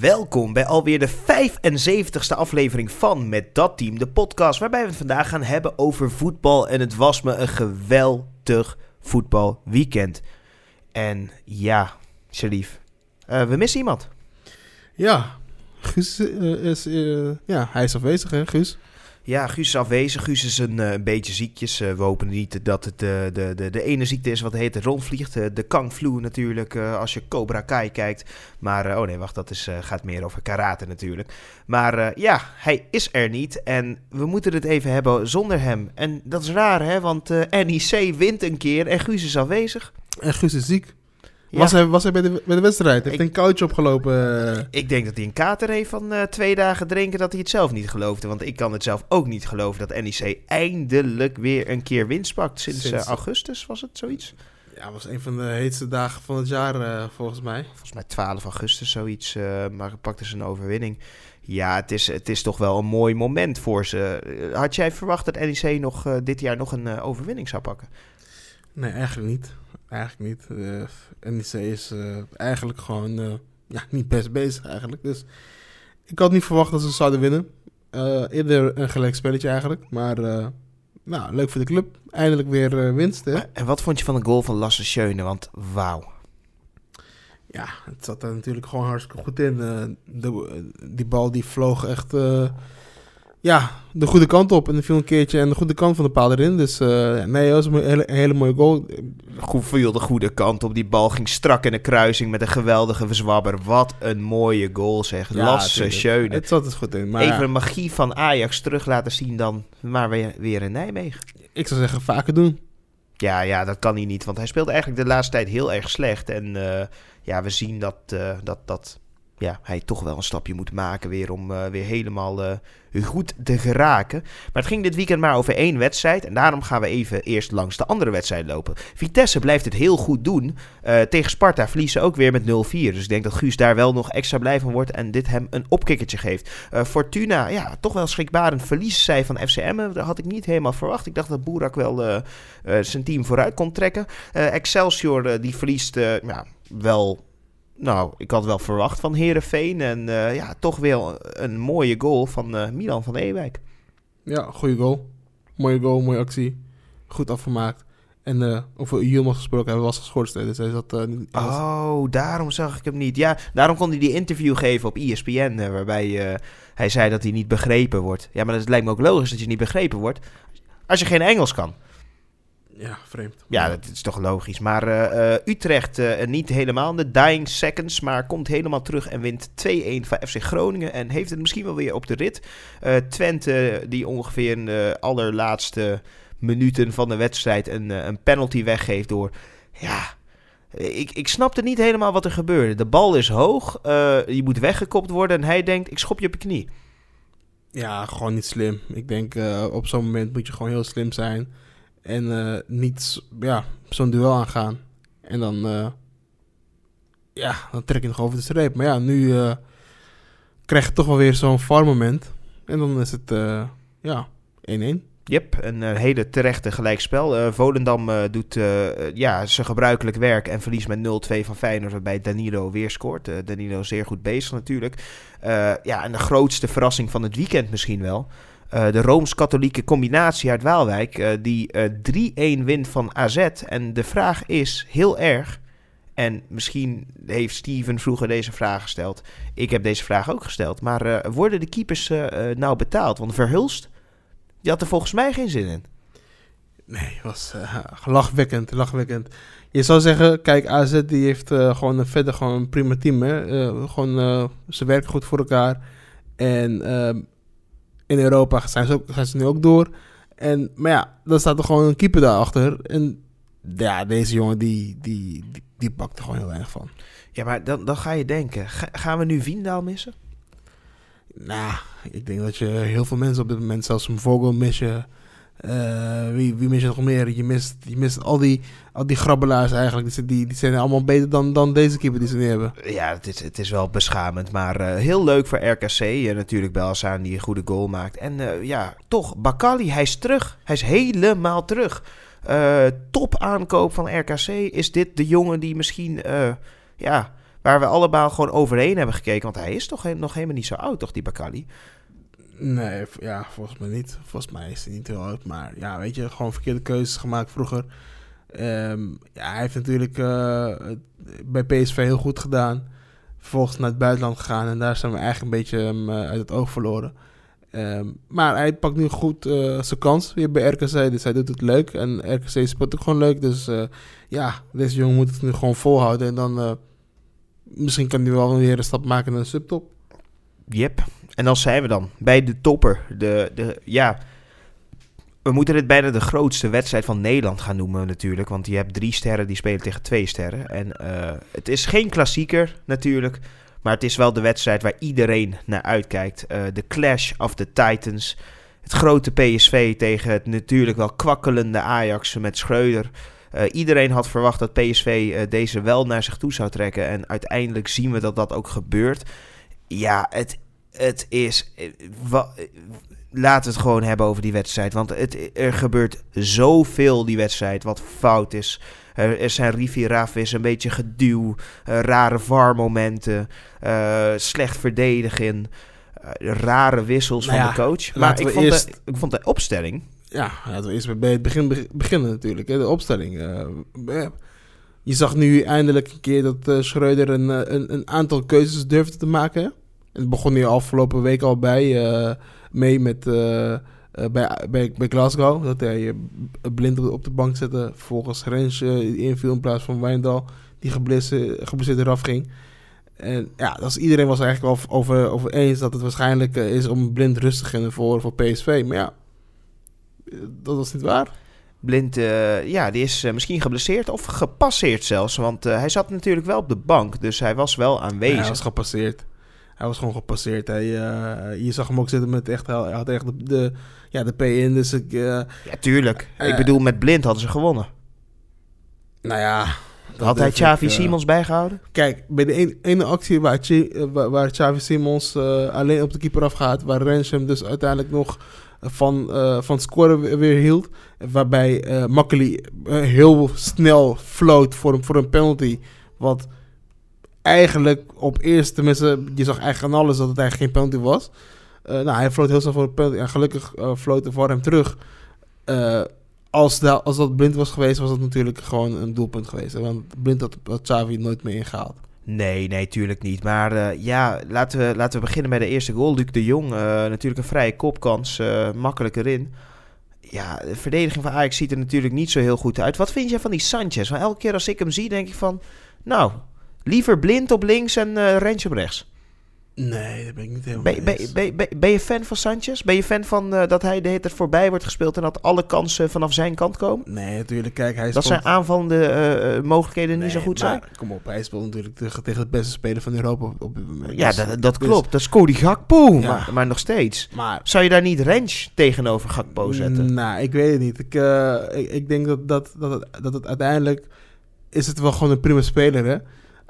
Welkom bij alweer de 75ste aflevering van Met Dat Team, de podcast waarbij we het vandaag gaan hebben over voetbal. En het was me een geweldig voetbalweekend. En ja, Sharif, uh, we missen iemand. Ja, Guus uh, is, uh, ja, hij is afwezig hè, Guus? Ja, Guus is afwezig. Guus is een, een beetje ziekjes. we hopen niet dat het de, de, de, de ene ziekte is wat heet rondvliegt. de Kang Flu natuurlijk, als je Cobra Kai kijkt. Maar, oh nee, wacht, dat is, gaat meer over karate natuurlijk. Maar ja, hij is er niet en we moeten het even hebben zonder hem. En dat is raar, hè, want NEC wint een keer en Guus is afwezig. En Guus is ziek. Was, hij, was hij bij de, bij de wedstrijd? Heeft hij een coach opgelopen? Ik denk dat hij een kater heeft van uh, twee dagen drinken dat hij het zelf niet geloofde. Want ik kan het zelf ook niet geloven dat NEC eindelijk weer een keer winst pakt. Sinds, Sinds uh, augustus was het zoiets? Ja, was een van de heetste dagen van het jaar uh, volgens mij. Volgens mij 12 augustus zoiets, maar pakte ze een overwinning. Ja, het is, het is toch wel een mooi moment voor ze. Had jij verwacht dat NEC nog, dit jaar nog een overwinning zou pakken? Nee, eigenlijk niet. Eigenlijk niet. Uh, NEC is uh, eigenlijk gewoon uh, ja, niet best bezig eigenlijk. Dus ik had niet verwacht dat ze zouden winnen. eerder een gelijk spelletje eigenlijk. Maar nou, leuk voor de club. Eindelijk weer winst. Hè? En wat vond je van de goal van Lasse Schöne? Want wauw. Ja, het zat er natuurlijk gewoon hartstikke goed in. de, die bal die vloog echt ja, de goede kant op. En er viel een keertje en de goede kant van de paal erin. Dus uh, nee, dat was een hele, hele mooie goal. Goed viel de goede kant op. Die bal ging strak in de kruising met een geweldige verzwabber. Wat een mooie goal zeg. Ja, Lasse Schöne. Het zat het goed in. Maar Even de magie van Ajax terug laten zien dan maar weer, weer in Nijmegen. Ik zou zeggen vaker doen. Ja, ja, dat kan hij niet. Want hij speelt eigenlijk de laatste tijd heel erg slecht. En uh, ja, we zien dat, uh, dat, dat ja, hij toch wel een stapje moet maken weer om uh, weer helemaal uh, goed te geraken. Maar het ging dit weekend maar over één wedstrijd. En daarom gaan we even eerst langs de andere wedstrijd lopen. Vitesse blijft het heel goed doen. Uh, tegen Sparta verliezen ook weer met 0-4. Dus ik denk dat Guus daar wel nog extra blij van wordt. En dit hem een opkikkertje geeft. Fortuna, ja, toch wel schrikbarend verliezen zij van FCM. Dat had ik niet helemaal verwacht. Ik dacht dat Boerak wel zijn team vooruit kon trekken. Excelsior, die verliest ja, wel nou, ik had wel verwacht van Herenveen. En uh, ja, toch weer een mooie goal van uh, Milan van Ewijk. Ja, goede goal. Mooie goal, mooie actie. Goed afgemaakt. En uh, over Yilmaz gesproken hebben, was geschorst. Dus hij zat, oh, daarom zag ik hem niet. Ja, daarom kon hij die interview geven op ESPN. waarbij hij zei dat hij niet begrepen wordt. Ja, maar het lijkt me ook logisch dat je niet begrepen wordt. Als je geen Engels kan. Ja, vreemd. Ja, dat is toch logisch. Maar uh, Utrecht uh, niet helemaal in de dying seconds, maar komt helemaal terug en wint 2-1 van FC Groningen. En heeft het misschien wel weer op de rit. Uh, Twente, die ongeveer in de allerlaatste minuten van de wedstrijd een, een penalty weggeeft door... Ja, ik, ik snapte niet helemaal wat er gebeurde. De bal is hoog, je moet weggekopt worden en hij denkt, ik schop je op je knie. Ja, gewoon niet slim. Ik denk, op zo'n moment moet je gewoon heel slim zijn... En uh, niet ja, zo'n duel aangaan. En dan, uh, ja, dan trek je nog over de streep. Maar ja, nu uh, krijg je toch wel weer zo'n far moment. En dan is het, ja, 1-1. Yep, een hele terechte gelijkspel. Volendam doet ja, zijn gebruikelijk werk en verliest met 0-2 van Feyenoord, waarbij Danilo weer scoort. Danilo zeer goed bezig natuurlijk. ja, en de grootste verrassing van het weekend misschien wel. Uh, de Rooms-Katholieke combinatie uit Waalwijk, uh, die uh, 3-1 wint van AZ. En de vraag is heel erg, en misschien heeft Steven vroeger deze vraag gesteld. Ik heb deze vraag ook gesteld. Maar worden de keepers nou betaald? Want Verhulst, die had er volgens mij geen zin in. Nee, was lachwekkend, lachwekkend. Je zou zeggen, kijk, AZ die heeft gewoon verder gewoon een prima team. Hè? gewoon, ze werken goed voor elkaar. En ehm, in Europa zijn ze, ook, zijn ze nu ook door. En, maar ja, dan staat er gewoon een keeper daarachter. En ja, deze jongen die, die, die, die pakt er gewoon heel weinig van. Ja, maar dan, dan ga je denken, gaan we nu Wiendaal missen? Nou, ik denk dat je heel veel mensen op dit moment, zelfs een Vogel missen. Uh, wie, wie mis je nog meer? Je mist, je mist al, die, al die grabbelaars eigenlijk. Die, die, zijn allemaal beter dan, dan deze keeper die ze nu hebben. Ja, het is, het is wel beschamend. Maar uh, heel leuk voor RKC. Uh, natuurlijk Belzaan die een goede goal maakt. En ja, toch, Bakali, hij is terug. Hij is helemaal terug. top aankoop van RKC. Is dit de jongen die misschien ja, Waar we allemaal gewoon overheen hebben gekeken. Want hij is toch nog helemaal niet zo oud, toch, die Bakali? Nee, ja, volgens mij niet. Volgens mij is hij niet heel oud. Maar ja, weet je, gewoon verkeerde keuzes gemaakt vroeger. Ehm, ja, hij heeft natuurlijk het bij PSV heel goed gedaan. Vervolgens naar het buitenland gegaan. En daar zijn we eigenlijk een beetje hem eh, uit het oog verloren. Ehm, maar hij pakt nu goed eh, zijn kans weer bij RKC. Dus hij doet het leuk. En RKC speelt ook gewoon leuk. Dus ja, deze jongen moet het nu gewoon volhouden. En dan misschien kan hij wel weer een stap maken naar de subtop. Yep. En dan zijn we dan bij de topper. De, de, ja, we moeten dit bijna de grootste wedstrijd van Nederland gaan noemen natuurlijk. Want je hebt drie sterren die spelen tegen twee sterren. En eh, het is geen klassieker natuurlijk. Maar het is wel de wedstrijd waar iedereen naar uitkijkt. Eh, De clash of the Titans. Het grote PSV tegen het natuurlijk wel kwakkelende Ajax met Schreuder. Eh, iedereen had verwacht dat PSV deze wel naar zich toe zou trekken. En uiteindelijk zien we dat dat ook gebeurt. Ja, het, het is. eh, eh, laten we het gewoon hebben over die wedstrijd. Want het, er gebeurt zoveel die wedstrijd wat fout is. Er, zijn riffie-raffis, een beetje geduw, eh, rare VAR-momenten, slecht verdedigen, rare wissels Nou van ja, de coach. Maar ik vond, eerst- de, ik vond de opstelling Ja, laten we eerst bij het begin be- beginnen natuurlijk. Hè, de opstelling. Je zag nu eindelijk een keer dat Schreuder een, een, een aantal keuzes durfde te maken. Het begon hier afgelopen week al bij, eh, mee met, eh, eh, bij, bij, bij Glasgow. Dat hij blind op de, bank zette. Vervolgens Rens inviel in plaats van Wijndal. Die geblesseerd, eraf ging. En ja, dat is, iedereen was eigenlijk wel over, over eens dat het waarschijnlijk is om blind rustig in voor, voor PSV. Maar ja, dat was niet waar. Blind, ja, die is misschien geblesseerd of gepasseerd zelfs. Want hij zat natuurlijk wel op de bank, dus hij was wel aanwezig. hij was gepasseerd. Hij was gewoon gepasseerd. Hij, eh, je zag hem ook zitten met echt, hij had echt de, de, ja, de P in. Dus ik, eh, Ja, tuurlijk. Eh. ik bedoel, met Blind hadden ze gewonnen. nou ja. Had hij Xavi eh, Simons bijgehouden? Kijk, bij de een- ene actie waar, eh, waar, waar Xavi Simons eh, alleen op de keeper afgaat, waar Rens hem dus uiteindelijk nog van, eh, van scoren weer, weer hield. Waarbij eh Makkeli eh, heel snel floot voor, een- voor een penalty. Wat eigenlijk op eerste, tenminste, je zag eigenlijk aan alles dat het eigenlijk geen penalty was. Eh, nou, hij floot heel snel voor een penalty en gelukkig eh floot de hem terug. Eh, als, als dat blind was geweest, was dat natuurlijk gewoon een doelpunt geweest. Want blind had, had Xavi nooit meer ingehaald. Nee, nee, tuurlijk niet. Maar ja, laten we, laten we beginnen bij de eerste goal. Luc de Jong, natuurlijk een vrije kopkans, eh, makkelijk erin. Ja, de verdediging van Ajax ziet er natuurlijk niet zo heel goed uit. Wat vind jij van die Sanchez? Want elke keer als ik hem zie, denk ik van... Nou, liever blind op links en Rens op rechts. Nee, dat ben ik niet helemaal Ben, ben, ben, ben, ben je fan van Sanchez? Ben je fan van eh, dat hij de hele tijd voorbij wordt gespeeld... en dat alle kansen vanaf zijn kant komen? Nee, natuurlijk. Kijk, hij Dat zijn aanvallende eh, mogelijkheden niet zo goed maar zijn? Kom op, hij speelt natuurlijk tegen, de beste speler van Europa op, dit moment. Ja, Dus- dat, dat dus- klopt. Dat is Cody Gakpo, Ja. maar, maar nog steeds. Maar Zou je daar niet Rens tegenover Gakpo zetten? Nou, ik weet het niet. Ik, ik, ik denk dat, dat, dat, het, dat het uiteindelijk... is het wel gewoon een prima speler, hè?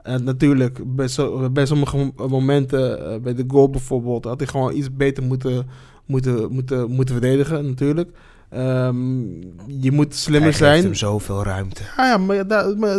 En natuurlijk, bij, zo, bij sommige mo- momenten, eh, bij de goal bijvoorbeeld... had hij gewoon iets beter moeten, moeten, moeten, moeten verdedigen, natuurlijk. Ehm, je moet slimmer Hij geeft zijn. hem zoveel ruimte. Ja, ja maar, ja, daar- maar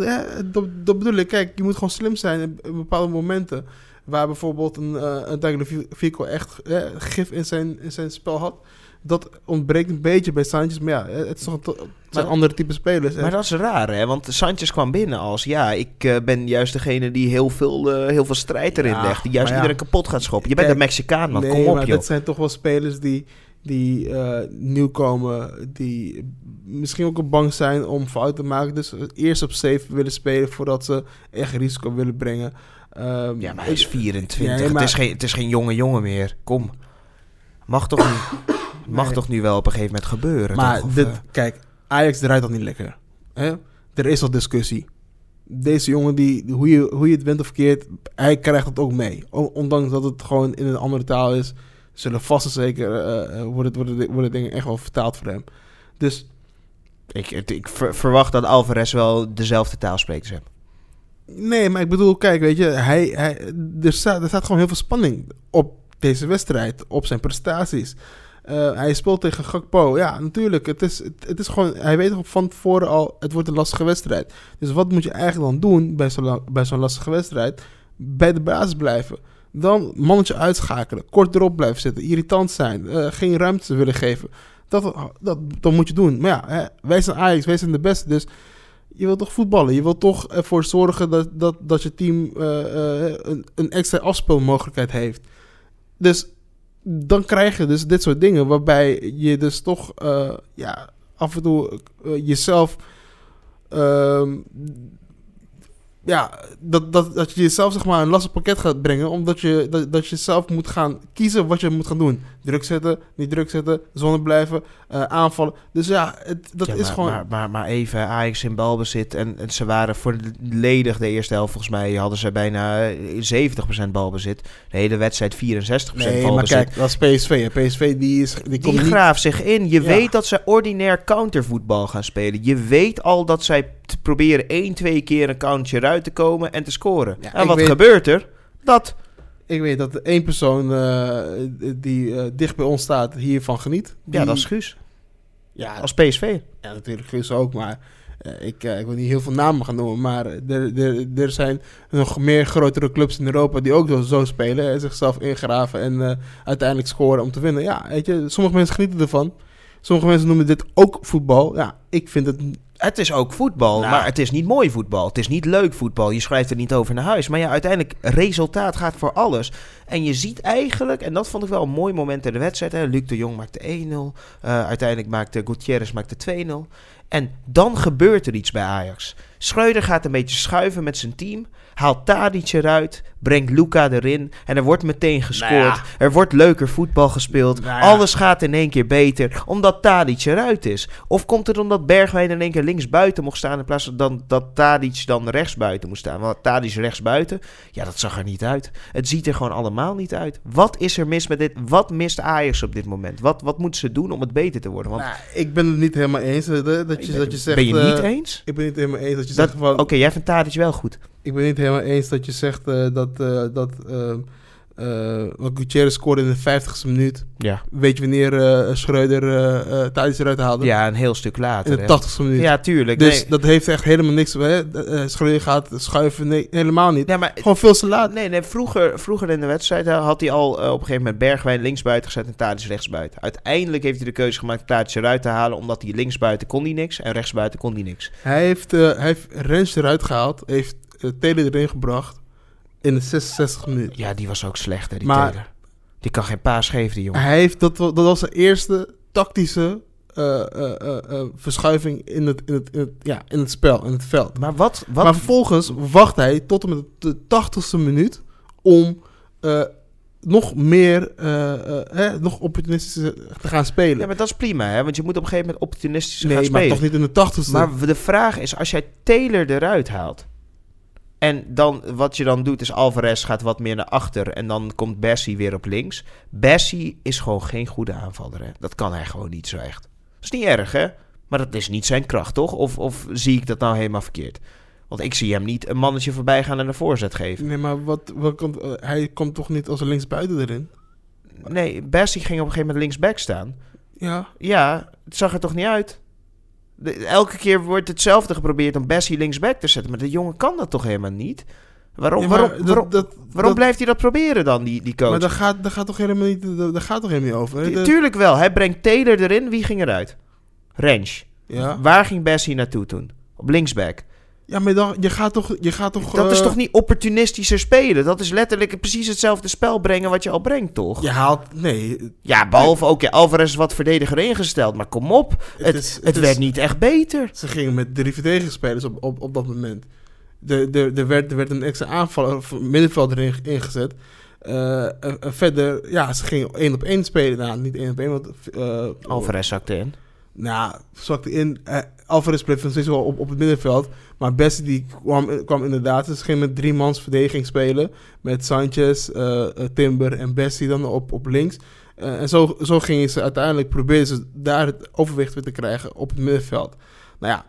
dat, dat bedoel ik. Kijk, je moet gewoon slim zijn in bepaalde momenten. Waar bijvoorbeeld een, uh, een Tagliafico echt eh, gif in zijn, in zijn spel had. Dat ontbreekt een beetje bij Sanchez. Maar ja, het, is toch een het zijn andere type spelers. Maar dat is raar, hè? Want Sanchez kwam binnen als... Ja, ik eh, ben juist degene die heel veel, eh, heel veel strijd erin Ja, legt. Die juist ja. iedereen kapot gaat schoppen. Je bent een Mexicaan, man. nee, Kom op, maar joh. dat zijn toch wel spelers die, die eh, nieuw komen. Die misschien ook bang zijn om fouten te maken. Dus eerst op safe willen spelen voordat ze echt risico willen brengen. Ehm, Ja, maar hij is ik- 24. Ja, maar- het, is geen, het is geen jonge jongen meer. Kom. Mag toch, nu, mag toch nu wel op een gegeven moment gebeuren, Maar toch? Of, dit, eh, kijk, Ajax draait al niet lekker. Hè? Er is al discussie. Deze jongen, die, hoe, je, hoe je het went of keert, hij krijgt het ook mee. Ondanks dat het gewoon in een andere taal is, zullen vast en zeker eh, worden, worden, worden dingen echt wel vertaald voor hem. Dus ik, ik ver- verwacht dat Alvarez wel dezelfde taal spreekt als hem. Nee, maar ik bedoel, kijk, weet je, hij, hij, er, staat, er staat gewoon heel veel spanning op deze wedstrijd, op zijn prestaties. Eh, hij speelt tegen Gakpo. Ja, natuurlijk. Het is, het, is gewoon, hij weet van tevoren al, het wordt een lastige wedstrijd. Dus wat moet je eigenlijk dan doen bij zo'n bij zo'n lastige wedstrijd? bij de basis blijven. Dan mannetje uitschakelen, kort erop blijven zitten, irritant zijn, eh, geen ruimte willen geven. Dat, dat, dat moet je doen. Maar ja, hè, wij zijn Ajax, wij zijn de beste. Dus je wilt toch voetballen. Je wilt toch ervoor zorgen dat, dat, dat je team eh, eh, een, een extra afspeelmogelijkheid heeft. Dus dan krijg je dus dit soort dingen waarbij je dus toch eh, ja, af en toe jezelf ehm, ja, dat, dat, dat je jezelf zeg maar een lastig pakket gaat brengen. Omdat je, dat, dat je zelf moet gaan kiezen wat je moet gaan doen. Druk zetten, niet druk zetten, zonne blijven, eh, aanvallen. Dus ja, het, dat Ja, is maar, gewoon... Maar, maar, maar even, Ajax in balbezit. En, en ze waren volledig de eerste helft. Volgens mij hadden ze bijna eh, 70% balbezit. De hele wedstrijd 64% nee, maar balbezit. kijk, dat is PSV. Hè. PSV die, is, die, Die niet... graaft zich in. Je Ja. weet dat ze ordinair countervoetbal gaan spelen. Je weet al dat zij proberen één, twee keer een countertje te komen en te scoren. Ja, en wat weet- gebeurt er? Dat. Ik weet dat één persoon eh, die eh, dicht bij ons staat hiervan geniet. Ja, dat is Guus. Ja, Als PSV. Ja, natuurlijk Guus ook, maar eh, ik, ik wil niet heel veel namen gaan noemen. Maar er, er, er zijn nog meer grotere clubs in Europa die ook zo, zo spelen. En zichzelf ingraven en uiteindelijk scoren om te winnen. Ja, weet je, sommige mensen genieten ervan. Sommige mensen noemen dit ook voetbal. Ja, ik vind het... Het is ook voetbal, Nou. maar het is niet mooi voetbal. Het is niet leuk voetbal. Je schrijft er niet over naar huis. Maar ja, uiteindelijk, resultaat gaat voor alles. En je ziet eigenlijk, en dat vond ik wel een mooi moment in de wedstrijd. Hè. Luc de Jong maakte 1-0. eh, uiteindelijk maakte Gutierrez maakte 2-0. En dan gebeurt er iets bij Ajax. Schreuder gaat een beetje schuiven met zijn team. Haalt Tadic eruit. Brengt Luca erin. En er wordt meteen gescoord. Nou ja. Er wordt leuker voetbal gespeeld. Nou ja. Alles gaat in één keer beter. Omdat Tadic eruit is. Of komt het omdat Bergwijn in één keer links buiten mocht staan. In plaats van dat Tadic dan rechts buiten moest staan. Want Tadic rechts buiten. Ja, dat zag er niet uit. Het ziet er gewoon allemaal niet uit. Wat is er mis met dit? Wat mist Ajax op dit moment? Wat, wat moeten ze doen om het beter te worden? Want Nou, ik ben het niet helemaal eens eh, dat, dat, je, dat je zegt... ben je niet eh, eens? Ik ben niet helemaal eens dat je Dat- zegt van... Oké, jij vindt Tadic wel goed. Ik ben niet helemaal eens dat je zegt eh, dat, dat wat Gutierrez scoorde in de 50ste minuut. Ja. Weet je wanneer eh Schreuder Tadic eruit haalde? Ja, een heel stuk later. in de hè. 80ste minuut. Ja, tuurlijk. dus nee. dat heeft echt helemaal niks... Hè? Schreuder gaat schuiven, nee, helemaal niet. Nee, maar Gewoon veel te laat. Nee, nee vroeger, vroeger in de wedstrijd had hij al op een gegeven moment Bergwijn linksbuiten gezet en Tadic rechtsbuiten. Uiteindelijk heeft hij de keuze gemaakt Tadic eruit te halen, omdat hij linksbuiten kon hij niks en rechtsbuiten kon hij niks. Hij heeft, hij heeft Rens eruit gehaald, heeft uh, Taylor erin gebracht in de 66 minuut. Ja, die was ook slecht, hè, die Maar- Taylor. Die kan geen paas geven, die jongen. Hij heeft, dat, dat was zijn eerste tactische eh, eh, eh, verschuiving in het, in, het, in, het, ja, in het spel, in het veld. Maar wat... wat Maar vervolgens wacht hij tot en met de 80ste minuut om nog meer, hè, nog opportunistisch te gaan spelen. ja, maar dat is prima, hè, want je moet op een gegeven moment opportunistisch gaan nee, maar spelen. toch niet in de 80ste. Maar de vraag is, als jij Taylor eruit haalt... En dan, wat je dan doet, is Alvarez gaat wat meer naar achter. En dan komt Bessie weer op links. Bessie is gewoon geen goede aanvaller. Hè? Dat kan hij gewoon niet zo echt. Dat is niet erg, hè? Maar dat is niet zijn kracht, toch? Of, of zie ik dat nou helemaal verkeerd? Want ik zie hem niet een mannetje voorbij gaan en een voorzet geven. Nee, maar wat, wat komt, eh, hij komt toch niet als een linksbuiten erin? Nee, Bessie ging op een gegeven moment linksback staan. Ja, Ja, het zag er toch niet uit? De- elke keer wordt hetzelfde geprobeerd om Bessie linksback te zetten. Maar de jongen kan dat toch helemaal niet? Waarom, Ja, waarom, dat- waarom, dat- waarom dat- blijft hij dat proberen dan, die, die coach? Maar daar gaat, daar gaat toch helemaal niet, daar, daar gaat toch helemaal niet over? hè? De- Tuurlijk wel. Hij brengt Taylor erin. Wie ging eruit? Range. ja. Waar ging Bessie naartoe toen? Op linksback. Ja, maar dan, je gaat toch, je gaat toch... Dat is eh, toch niet opportunistischer spelen? Dat is letterlijk precies hetzelfde spel brengen wat je al brengt, toch? Je haalt, nee, Ja, behalve ook, ja, Alvarez is wat verdediger ingesteld. Maar kom op, het, is- het, is- werd niet echt beter. Ze gingen met drie verdedigingspelers op, op, op dat moment. De, de, er, werd, er werd een extra aanvaller, of middenvelder in, ingezet. Eh, verder, ja, ze gingen één op één spelen. Nou, niet één op één, want... eh, Alvarez zakte in. Nou, zakte in. Eh, Alvarez bleef nog steeds wel op, op het middenveld. Maar Bessie die kwam, kwam inderdaad. Ze ging met drie mans verdediging spelen. Met Sanchez, eh, eh, Timber en Bessie dan op, op links. Eh, en zo, zo gingen ze uiteindelijk proberen ze daar het overwicht weer te krijgen op het middenveld. Nou ja,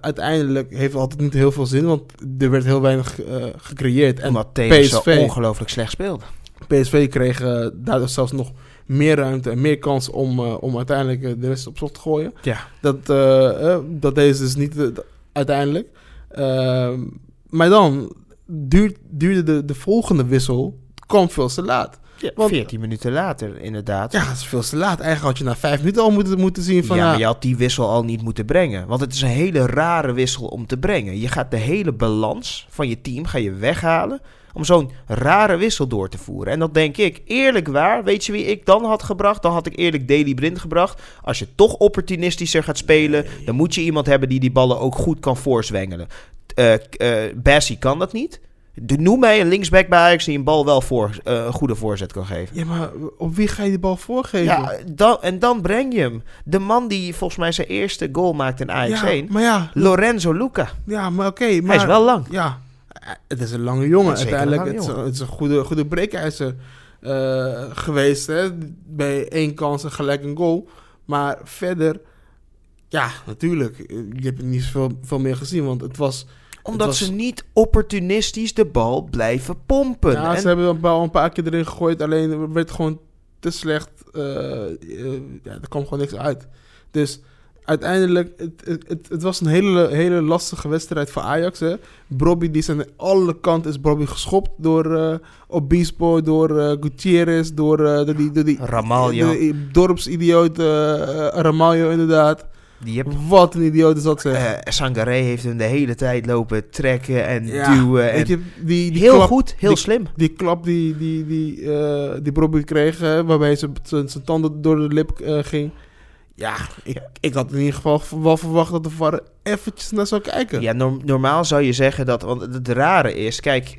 uiteindelijk heeft het altijd niet heel veel zin, want er werd heel weinig gecreëerd. En Omdat PSV. ongelooflijk slecht speelde. PSV kreeg daardoor zelfs nog meer ruimte en meer kans om, om uiteindelijk de rest op slot te gooien. Ja. Dat, dat deze dus niet uiteindelijk. Ehm, maar dan, duurt, duurde de, de volgende wissel, kwam veel te laat. Ja, Want- 14 minuten later, inderdaad. Ja, dat is veel te laat. Eigenlijk had je na vijf minuten al moeten, moeten zien van... ja, Ja, maar je had die wissel al niet moeten brengen. Want het is een hele rare wissel om te brengen. Je gaat de hele balans van je team ga je weghalen om zo'n rare wissel door te voeren. En dat denk ik, eerlijk waar, weet je wie ik dan had gebracht? Dan had ik eerlijk Daily Blind gebracht. Als je toch opportunistischer gaat spelen, dan moet je iemand hebben die die ballen ook goed kan voorzwengelen. Bassie kan dat niet. De- Noem mij een linksback bij Ajax die een bal wel voor, eh, een goede voorzet kan geven. ja, maar op wie ga je die bal voorgeven? Ja, dan, en dan breng je hem. De man die volgens mij zijn eerste goal maakt in Ajax Ja, 1. maar ja, Lorenzo Luca. ja maar oké. maar Hij is wel lang. Ja, het is een lange jongen. Uiteindelijk, lange het, is, het is een goede, goede breekijzer eh, geweest. Hè? Bij één kans en gelijk een goal. Maar verder, ja, natuurlijk. Je hebt niet zoveel veel meer gezien. Want het was... Omdat was- ze niet opportunistisch de bal blijven pompen. Ja, En- ze hebben de bal een paar keer erin gegooid. Alleen er werd gewoon te slecht. eh, eh, ja, er kwam gewoon niks uit. Dus uiteindelijk, het, het, het, het was een hele, hele lastige wedstrijd voor Ajax. Hè. Brobby, die zijn aan alle kanten is Brobby geschopt door eh Obispo, door eh, Gutierrez, door, door die, door die Ramaljo. de dorpsidioot Ramaljo inderdaad. die heb, Wat een idioot is dat zeg. Sangaré heeft hem de hele tijd lopen trekken en Ja, duwen. En je, die, die heel klap- goed, heel die- slim. Die klap die, die, die, die Brobby kreeg, waarbij ze zijn tanden door de lip ging. Ja, ik, had in ieder geval wel verwacht dat de VAR eventjes naar zou kijken. Ja, norm- normaal zou je zeggen dat... Want het rare is, kijk...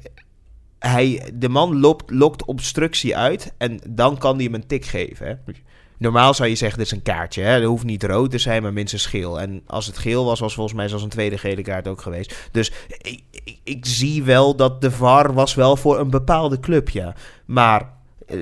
Hij, de man lokt, lokt obstructie uit en dan kan hij hem een tik geven. Hè? Normaal zou je zeggen, dit is een kaartje. Hè? Dat hoeft niet rood te zijn, maar minstens geel. En als het geel was, was volgens mij zelfs een tweede gele kaart ook geweest. Dus ik, ik, zie wel dat de VAR was wel voor een bepaalde club, ja. Maar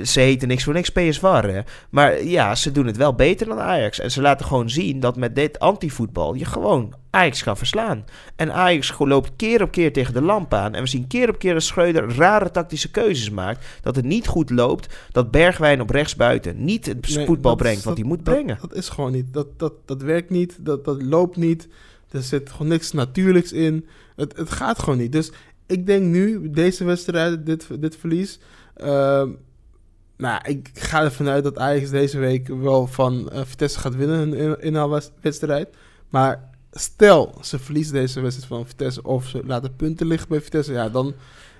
ze heten niks voor niks PSVAR, hè. Maar ja, ze doen het wel beter dan Ajax. En ze laten gewoon zien dat met dit antivoetbal je gewoon Ajax kan verslaan. En Ajax loopt keer op keer tegen de lamp aan. En we zien keer op keer dat Schreuder rare tactische keuzes maakt. Dat het niet goed loopt. Dat Bergwijn op rechtsbuiten niet het Nee, voetbal is- brengt wat hij moet dat- brengen. Dat is gewoon niet. Dat, dat, dat werkt niet. Dat, dat loopt niet. Er zit gewoon niks natuurlijks in. Het, het gaat gewoon niet. Dus ik denk nu, deze wedstrijd, dit, dit verlies. ehm, nou, ik ga ervan uit dat Ajax deze week wel van eh, Vitesse gaat winnen in een inhaalwedstrijd. Maar stel, ze verliezen deze wedstrijd van Vitesse of ze laten punten liggen bij Vitesse. Ja, dan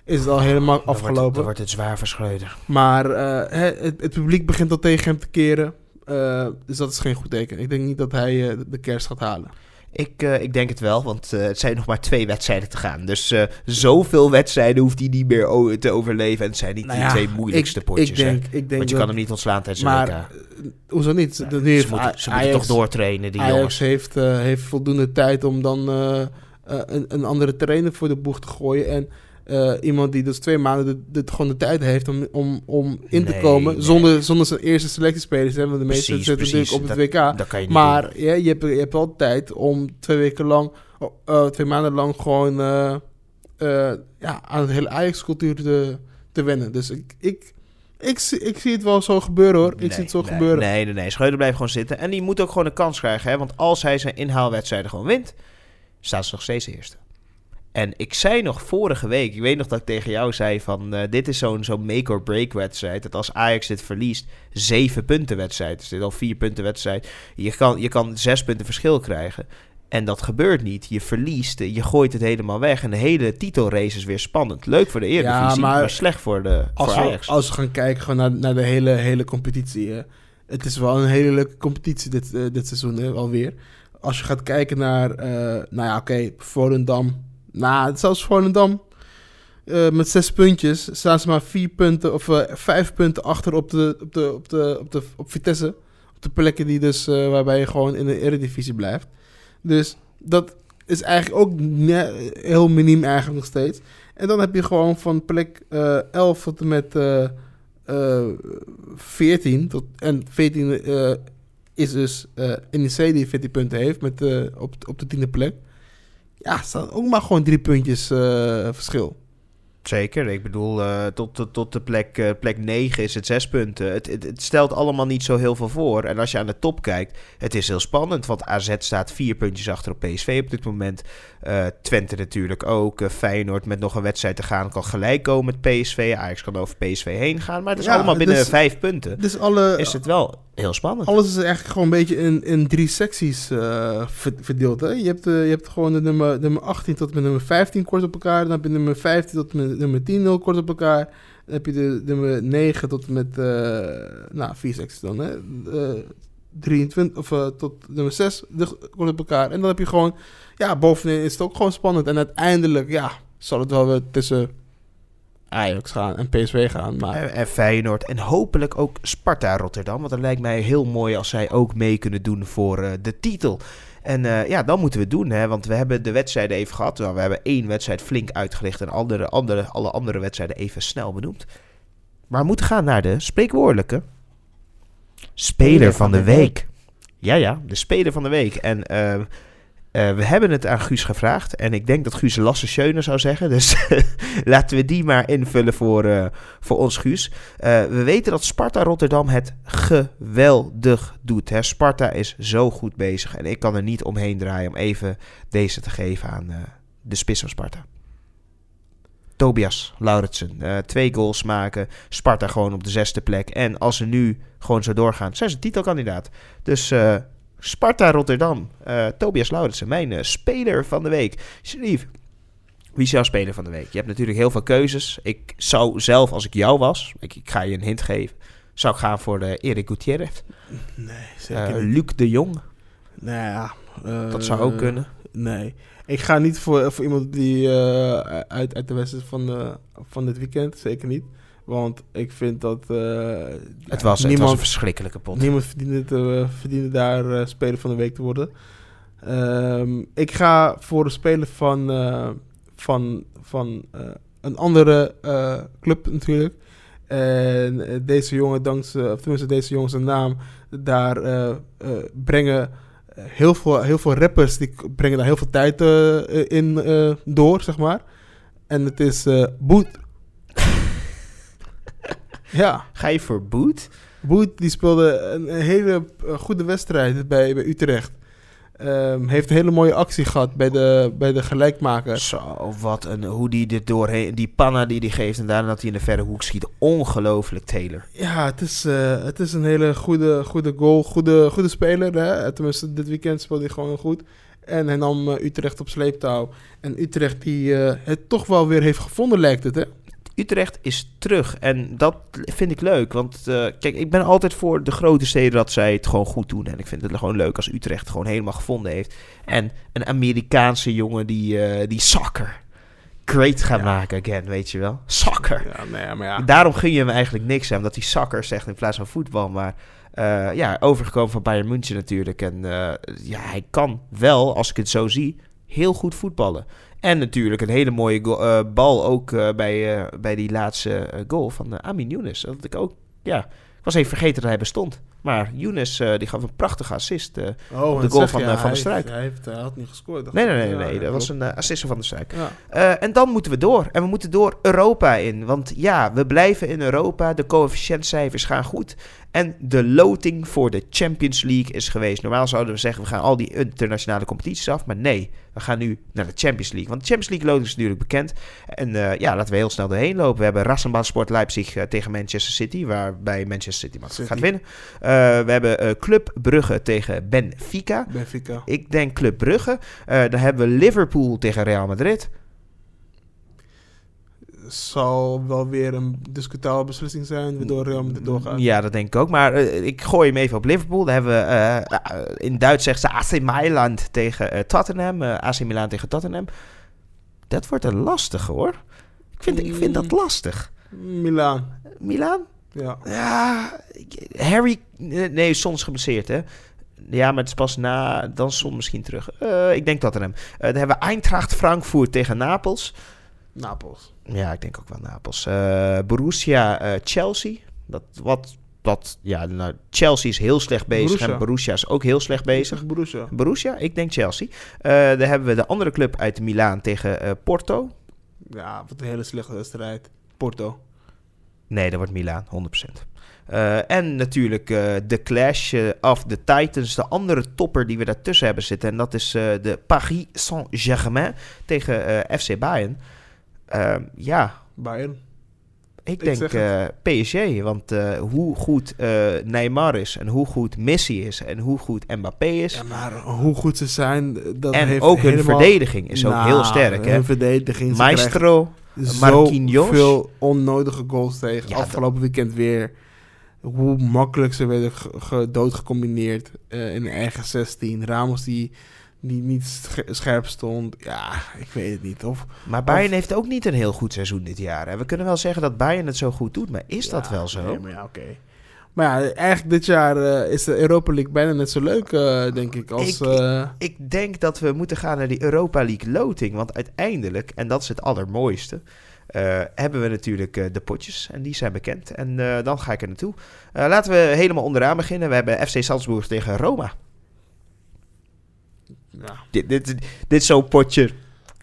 is het al helemaal Dan wordt, afgelopen. het, dan wordt het zwaar voor Schreuder. Maar eh, het, het publiek begint al tegen hem te keren. Eh, dus dat is geen goed teken. Ik denk niet dat hij de kerst gaat halen. Ik, eh, ik denk het wel, want eh, het zijn nog maar twee wedstrijden te gaan. Dus eh, zoveel wedstrijden hoeft hij niet meer te overleven. En het zijn niet Nou de ja, twee moeilijkste ik, potjes. Ik hè. denk, ik denk Want je kan hem niet ontslaan tijdens de Maar WK. eh, hoezo niet? Ja, ze heeft moeten, ze moeten toch doortrainen, die Ajax jongens. heeft, heeft voldoende tijd om dan een, een andere trainer voor de boeg te gooien. En eh, iemand die dus twee maanden de, de- gewoon de tijd heeft om, om, om in te Nee, komen. nee. Zonder, zonder zijn eerste selectiespelers. Hè, want de meeste zitten natuurlijk op het WK. Dat kan je niet. Maar ja, je, hebt, je hebt wel tijd om twee weken lang, oh, eh, twee maanden lang gewoon eh, ja, aan het hele Ajax-cultuur te, te wennen. Dus ik, ik, ik, zie- ik zie het wel zo gebeuren hoor. Ik Nee, zie het zo nee, gebeuren. Nee, nee, nee. Schreuder blijft gewoon zitten. En die moet ook gewoon een kans krijgen. Hè? Want als hij zijn inhaalwedstrijden gewoon wint, staat ze nog steeds eerste. En ik zei nog vorige week, ik weet nog dat ik tegen jou zei van... eh, dit is zo'n zo'n make-or-break wedstrijd. Dat als Ajax dit verliest, zeven punten wedstrijd. Dus dit is al vier punten wedstrijd. Je kan, je kan zes punten verschil krijgen. En dat gebeurt niet. Je verliest, je gooit het helemaal weg. En de hele titelrace is weer spannend. Leuk voor de Eredivisie, maar maar, slecht voor, de, voor Als we, Ajax. als we gaan kijken gewoon naar, naar de hele, hele competitie. hè. Het is wel een hele leuke competitie dit, eh, dit seizoen hè, alweer. Als je gaat kijken naar, eh, nou ja, oké, Volendam. Nou, zelfs Volendam. eh, met zes puntjes staan ze maar vier punten of eh, vijf punten achter op, de, op, de, op, de, op, de, op Vitesse. Op de plekken die dus, eh, waarbij je gewoon in de Eredivisie blijft. Dus dat is eigenlijk ook heel miniem eigenlijk nog steeds. En dan heb je gewoon van plek eh 11 tot en met eh eh 14. Tot, en 14 eh, is dus NEC die 14 punten heeft met, op, op de tiende plek. Ja, staan ook maar gewoon drie puntjes eh, verschil. Zeker, ik bedoel, uh, tot, tot, tot de plek, uh, plek 9 is het 6 punten. Het, het, het, stelt allemaal niet zo heel veel voor. En als je aan de top kijkt, het is heel spannend. Want AZ staat vier puntjes achter op PSV op dit moment. Uh, Twente natuurlijk ook. Feyenoord met nog een wedstrijd te gaan kan gelijk komen met PSV. Ajax kan over PSV heen gaan. Maar het is ja, allemaal binnen dus, vijf punten. Dus alle, is het wel heel spannend. Alles is eigenlijk gewoon een beetje in, in drie secties verdeeld. Hè? Je, hebt, je hebt gewoon de nummer, nummer 18 tot met nummer 15 kort op elkaar. Dan heb je nummer 15 tot met nummer 10 heel kort op elkaar. Dan heb je de nummer 9 tot met, uh, nou, 4 secties dan, hè. Uh, 23, of tot nummer 6 kort op elkaar. En dan heb je gewoon, ja, bovenin is het ook gewoon spannend. En uiteindelijk, ja, zal het wel weer tussen Ajax gaan en PSV gaan. Maar... En, en Feyenoord en hopelijk ook Sparta Rotterdam. Want dat lijkt mij heel mooi als zij ook mee kunnen doen voor uh, de titel. En uh, ja, dan moeten we het doen, hè, want we hebben de wedstrijden even gehad. Nou, we hebben één wedstrijd flink uitgelicht en andere, andere, alle andere wedstrijden even snel benoemd. Maar we moeten gaan naar de spreekwoordelijke speler van de week. Ja, ja, de speler van de week. En uh, uh, we hebben het aan Guus gevraagd. En ik denk dat Guus Lasse Schöne zou zeggen. Dus laten we die maar invullen voor, uh, voor ons, Guus. Uh, we weten dat Sparta Rotterdam het geweldig doet. Hè? Sparta is zo goed bezig. En ik kan er niet omheen draaien om even deze te geven aan de spits van Sparta. Tobias Lauritsen. twee goals maken. Sparta gewoon op de zesde plek. En als ze nu gewoon zo doorgaan, zijn ze titelkandidaat. Dus Sparta Rotterdam. Uh, Tobias Lauritsen, mijn uh, speler van de week. Sharif, wie is jouw speler van de week? Je hebt natuurlijk heel veel keuzes. Ik zou zelf, als ik jou was, ik, ik ga je een hint geven, zou ik gaan voor de Erik Gutierrez. Nee, zeker uh, Luc de Jong. Nou ja, dat zou ook kunnen. Nee, ik ga niet voor, voor iemand die uit, uit de wedstrijd van, van dit weekend, zeker niet. Want ik vind dat... Uh, het, was, niemand, het was een verschrikkelijke pot. Niemand verdiende, te, verdiende daar uh, speler van de week te worden. Um, ik ga voor de speler van, van, van een andere club natuurlijk. En deze jongen, dankzij, of tenminste deze jongen zijn naam, daar brengen heel veel, heel veel rappers, die brengen daar heel veel tijd in door, zeg maar. En het is Boet ja. Ga je voor Boet? Boet die speelde een, hele eh, goede wedstrijd bij, bij Utrecht. Um, heeft een hele mooie actie gehad bij de, bij de gelijkmaker. Zo, wat een, hoe die dit doorheen, die panna die hij geeft en daarna dat hij in de verre hoek schiet. Ongelooflijk, Taylor. Ja, het is, uh, het is een hele goede, goede goal, goede, goede speler. Hè? Tenminste, dit weekend speelde hij gewoon goed. En hij nam uh, Utrecht op sleeptouw. En Utrecht die uh, het toch wel weer heeft gevonden, lijkt het, hè? Utrecht is terug. En dat vind ik leuk. Want uh, kijk, ik ben altijd voor de grote steden dat zij het gewoon goed doen. En ik vind het gewoon leuk als Utrecht gewoon helemaal gevonden heeft. En een Amerikaanse jongen die, uh, die soccer great gaat maken again, weet je wel. Soccer. Ja, nee, maar ja. Daarom gun je hem eigenlijk niks aan. Omdat hij soccer zegt in plaats van voetbal. Maar uh, ja, overgekomen van Bayern München natuurlijk. En ja, hij kan wel, als ik het zo zie, heel goed voetballen. En natuurlijk een hele mooie uh, bal ook uh, bij, uh, bij die laatste goal van Amin Younes. Dat ik ook, ja, ik was even vergeten dat hij bestond. Maar Younes die gaf een prachtige assist oh, op de goal van, van de Struik. Hij, heeft, hij had niet gescoord. Nee, nee, nee, nee, dat was een assist van de Struik. Ja. en dan moeten we door. En we moeten door Europa in. Want ja, we blijven in Europa. De coëfficiëntcijfers gaan goed. En de loting voor de Champions League is geweest. Normaal zouden we zeggen, we gaan al die internationale competities af. Maar nee, we gaan nu naar de Champions League. Want de Champions League loting is natuurlijk bekend. En uh, ja, laten we heel snel doorheen lopen. We hebben Rassenbahnsport Leipzig uh, tegen Manchester City. Waarbij Manchester City, City. gaat winnen. Uh, we hebben Club Brugge tegen Benfica. Benfica. Ik denk Club Brugge. dan hebben we Liverpool tegen Real Madrid zal wel weer een discutabele beslissing zijn waardoor Real Madrid doorgaat. Ja, dat denk ik ook. Maar uh, ik gooi hem even op Liverpool. Daar hebben we uh, in Duits zegt ze AC Milan tegen Tottenham. AC Milan tegen Tottenham. Dat wordt een lastige hoor. Ik vind, ik vind dat mm. lastig. Milaan. Milaan? Ja. Ja, Harry... Nee, soms geblesseerd hè. Ja, maar het is pas na... Dan soms misschien terug. ik denk Tottenham. dan hebben we Eintracht Frankfurt tegen Napels. Napels. Ja, ik denk ook wel Napels. Uh, Borussia, uh, Chelsea. Dat, wat, dat, ja, nou, Chelsea is heel slecht bezig Borussia. en Borussia is ook heel slecht bezig. Borussia. Borussia, ik denk Chelsea. Uh, dan hebben we de andere club uit Milaan tegen Porto. Ja, wat een hele slechte wedstrijd. Porto. Nee, dat wordt Milaan, 100%. Eh, en natuurlijk eh, de clash eh, of the Titans, de andere topper die we daartussen hebben zitten. En dat is de Paris Saint-Germain tegen FC Bayern. Ehm, ja, Bayern. Ik denk eh, PSG. Want eh, hoe goed eh, Neymar is en hoe goed Messi is en hoe goed Mbappé is. Ja, maar hoe goed ze zijn, dat en heeft ook hun helemaal... verdediging is ook Nou, heel sterk. Hè? Hun verdediging. ze Maestro, Marquinhos. Zoveel onnodige goals tegen. Ja, Afgelopen weekend weer. Hoe makkelijk ze werden ge- ge- doodgecombineerd in de eigen 16. Ramos die, die niet sche- scherp stond. Ja, ik weet het niet. Of, maar Bayern Of- heeft ook niet een heel goed seizoen dit jaar. Hè? We kunnen wel zeggen dat Bayern het zo goed doet, maar is dat wel zo? nee, maar ja, oké. Maar ja, eigenlijk dit jaar eh, is de Europa League bijna net zo leuk, eh, denk ik, als... Ik- eh, Ik denk dat we moeten gaan naar die Europa League loting. Want uiteindelijk, en dat is het allermooiste, hebben we natuurlijk de potjes. En die zijn bekend. En dan ga ik er naartoe. Laten we helemaal onderaan beginnen. We hebben FC Salzburg tegen Roma. Ja, Dit, dit, dit is zo'n potje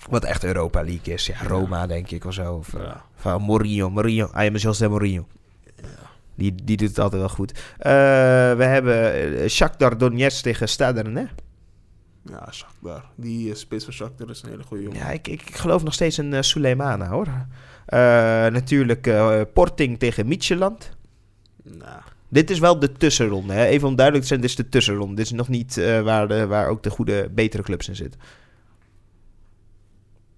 wat echt Europa League is. Ja, Roma denk ik of zo. Of, eh, Ja. Van Mourinho. Mourinho. I am José Mourinho. Die, die doet het altijd wel goed. Eh, we hebben eh, Shakhtar Donetsk tegen Stade Rennais. ja, Shakhtar. Die uh, spits van Shakhtar is een hele goede jongen. Ja, ik, ik, ik geloof nog steeds in uh, Suleimana hoor. Natuurlijk Porting tegen Midtjylland. Nou. Dit is wel de tussenronde. Hè? Even om duidelijk te zijn, dit is de tussenronde. Dit is nog niet uh, waar, de, waar ook de goede, betere clubs in zitten.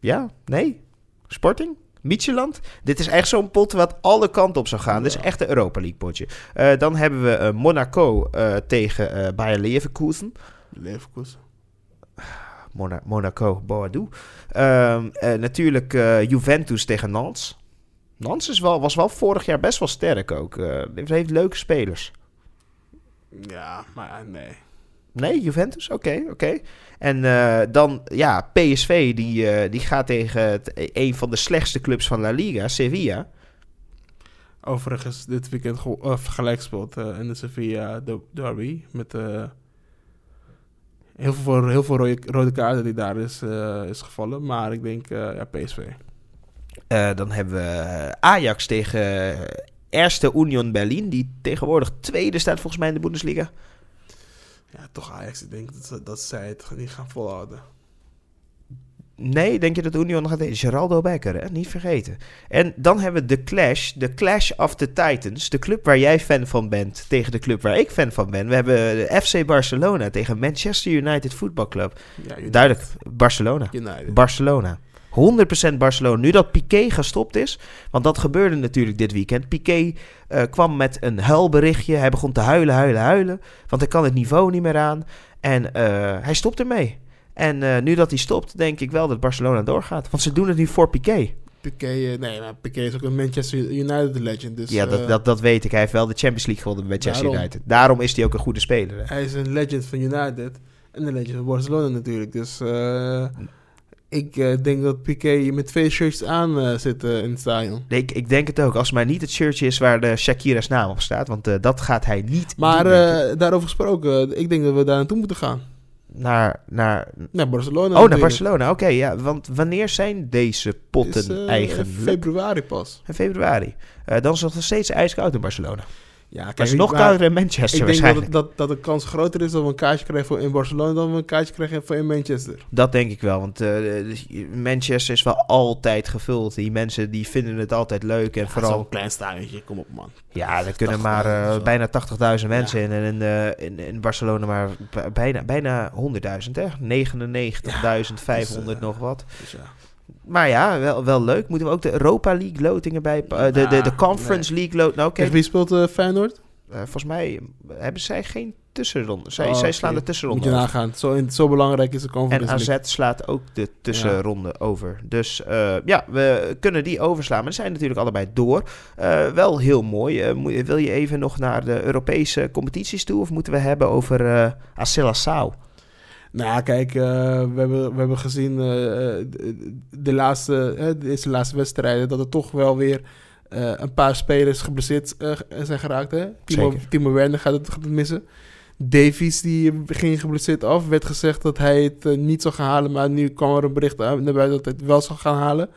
Ja? Nee? Sporting? Midtjylland? Dit is echt zo'n pot wat alle kanten op zou gaan. Ja. Dit is echt een Europa League potje. Uh, dan hebben we uh, Monaco tegen Bayer Leverkusen. Leverkusen. Mona Monaco, Boadou. Um, natuurlijk Juventus tegen Nantes. Nantes is wel, was wel vorig jaar best wel sterk ook. Uh, heeft leuke spelers. Ja, maar nee. Nee, Juventus? Oké, okay, oké. Okay. En uh, dan, ja, PSV, die, uh, die gaat tegen het, een van de slechtste clubs van La Liga, Sevilla. Overigens, dit weekend uh, gelijk gespeeld in de Sevilla derby. Met heel veel, heel veel rode, rode kaarten die daar is, is gevallen. Maar ik denk, ja, PSV. Uh, dan hebben we Ajax tegen Eerste Union Berlin, die tegenwoordig tweede staat volgens mij in de Bundesliga. Ja, toch Ajax. Ik denk dat, dat zij het niet gaan volhouden. Nee, denk je dat Union gaat? Geraldo Becker, hè? niet vergeten. En dan hebben we de Clash, de Clash of the Titans. De club waar jij fan van bent tegen de club waar ik fan van ben. We hebben de FC Barcelona tegen Manchester United Football Club. Ja. Duidelijk, Barcelona. United. Barcelona. 100% Barcelona. Nu dat Piqué gestopt is, want dat gebeurde natuurlijk dit weekend. Piqué uh, kwam met een huilberichtje. Hij begon te huilen, huilen, huilen. Want hij kan het niveau niet meer aan. En uh, hij stopt ermee. En uh, nu dat hij stopt, denk ik wel dat Barcelona doorgaat. Want ze doen het nu voor Piqué. Piqué, nee, maar Piqué is ook een Manchester United legend. Dus, ja, dat, dat, dat weet ik. Hij heeft wel de Champions League gewonnen met Manchester daarom, United. Daarom is hij ook een goede speler. Hè? Hij is een legend van United. En een legend van Barcelona natuurlijk. Dus ik uh, denk dat Piqué met twee shirts aan uh, zit uh, in het stadion. Ik, ik denk het ook. Als het maar niet het shirtje is waar de Shakira's naam op staat. Want dat gaat hij niet Maar doen, daarover gesproken, ik denk dat we daar naartoe moeten gaan. Naar, naar... naar Barcelona. Oh, naar Barcelona. Oké, okay, ja. Want wanneer zijn deze potten is, eigenlijk? februari pas. In februari. dan is het nog steeds ijskoud in Barcelona. Ja, kijk, maar is nog kouder in Manchester Ik denk dat, dat, dat de kans groter is dat we een kaartje krijgen voor in Barcelona dan we een kaartje krijgen voor in Manchester. Dat denk ik wel, want uh, Manchester is wel altijd gevuld. Die mensen die vinden het altijd leuk en ja, vooral... Zo'n klein stadionnetje, kom op man. Ja, er kunnen maar uh, bijna 80.000 mensen ja. in en in, uh, in, in, Barcelona maar bijna, bijna 100.000 hè? 99.500 ja, dus, nog wat. Dus ja. Maar ja, wel, wel leuk. Moeten we ook de Europa League lotingen bij... Uh, de, de, de Conference nee. League loting... Nou, okay. Wie speelt uh, Feyenoord? Uh, volgens mij hebben zij geen tussenronde. Zij, oh, zij slaan okay. de tussenronde Moet je nagaan. Zo, in, zo belangrijk is de Conference En AZ League. slaat ook de tussenronde ja. over. Dus ja, we kunnen die overslaan. Maar ze zijn natuurlijk allebei door. wel heel mooi. wil je even nog naar de Europese competities toe? Of moeten we hebben over uh, Acela nou, kijk, uh, we, hebben, we hebben gezien uh, de, de, laatste, uh, deze laatste wedstrijden dat er toch wel weer een paar spelers geblesseerd zijn geraakt. Hè? Timo, Timo Werner gaat het, gaat het missen. Davies die ging geblesseerd af. Werd gezegd dat hij het niet zou gaan halen, maar nu kwam er een bericht naar buiten dat hij het wel zou gaan halen.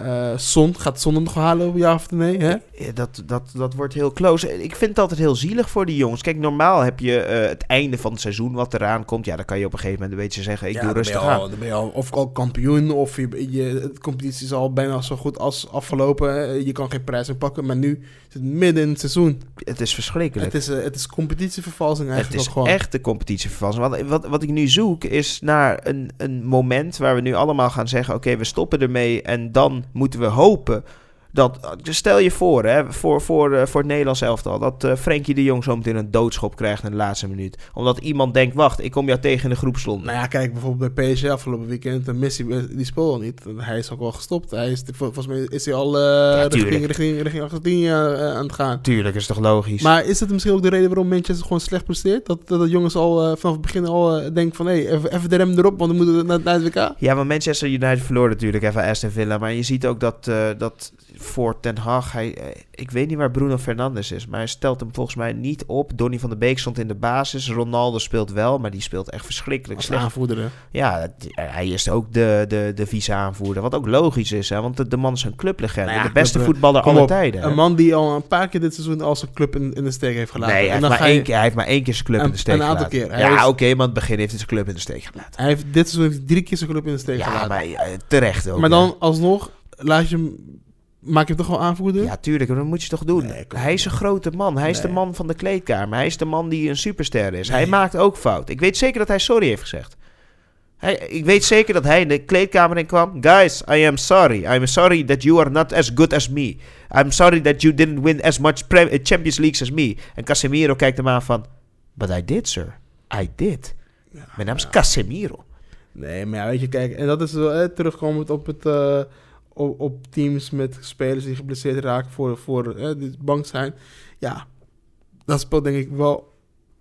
Eh Son, gaat Son hem nog halen, ja of nee? Hè? Ja, dat, dat, dat wordt heel close. Ik vind het altijd heel zielig voor die jongens. Kijk, normaal heb je eh, het einde van het seizoen wat eraan komt. Ja, dan kan je op een gegeven moment een beetje zeggen, ik Ja, doe dan rustig ben je al, aan. Dan ben je al of al kampioen, of je, je, de competitie is al bijna zo goed als afgelopen. Je kan geen prijs meer pakken, maar nu is het midden in het seizoen. Het is verschrikkelijk. Het is, eh, het is competitievervalsing Het eigenlijk is ook gewoon. echt de competitievervalsing. Wat, wat, wat ik nu zoek is naar een, een moment waar we nu allemaal gaan zeggen: oké, we stoppen ermee. En dan moeten we hopen dat. Stel je voor, hè, voor, voor, eh, voor het Nederlands elftal, dat eh Frenkie de Jong zo meteen een doodschop krijgt in de laatste minuut. Omdat iemand denkt: wacht, ik kom jou tegen in de groepsronde. Nou ja, kijk bijvoorbeeld bij PSG afgelopen weekend. En Messi die speelde al niet. Hij is ook wel gestopt. Hij is, vol- volgens mij is hij al eh, richting, richting, richting Argentinië eh, aan het gaan. Tuurlijk, is toch logisch. Maar is het misschien ook de reden waarom Manchester gewoon slecht presteert? Dat, dat jongens al vanaf het begin al denken van... hé, even, even de rem erop, want we moeten naar, naar het WK. Ja, maar Manchester United verloor natuurlijk even Aston Villa. Maar je ziet ook dat, dat voor Ten Hag... Hij, eh, ik weet niet waar Bruno Fernandes is, maar hij stelt hem volgens mij niet op. Donny van der Beek stond in de basis. Ronaldo speelt wel, maar die speelt echt verschrikkelijk Als slecht. aanvoerder. hè. Ja, het- hij is ook de, de, de vice-aanvoerder. Wat ook logisch is, hè, want de, de man is een clublegende. Nou ja, de beste club, voetballer aller tijden. hè. Een man die al een paar keer dit seizoen al zijn club in, in de steek heeft gelaten. Nee, hij En heeft, dan maar ga je- één keer, hij heeft maar één keer zijn club in de steek een aantal gelaten. keer. Hij Ja, is- oké, maar aan het begin heeft hij zijn club in de steek gelaten. Hij heeft dit seizoen heeft hij drie keer zijn club in de steek Ja, gelaten. maar eh, terecht ook. maar ja. dan alsnog laat je hem... Maak je hem toch wel aanvoerder? Ja, tuurlijk, dat moet je toch doen. Nee, hij is een grote man. Hij is de man van de kleedkamer. Hij is de man die een superster is. Hij maakt ook fout. Ik weet zeker dat hij sorry heeft gezegd. Hij, ik weet zeker dat hij in de kleedkamer in kwam. Guys, I am sorry. I'm sorry that you are not as good as me. I'm sorry that you didn't win as much pre- eh, Champions Leagues as me. En Casemiro kijkt hem aan van... But I did, sir. I did. Ja, Mijn naam is ja. Casemiro. Nee, maar ja, weet je, kijk, en dat is wel eh, terugkomend op, het, eh, op, teams met spelers die geblesseerd raken voor, voor die bang zijn. Ja, dat speelt denk ik wel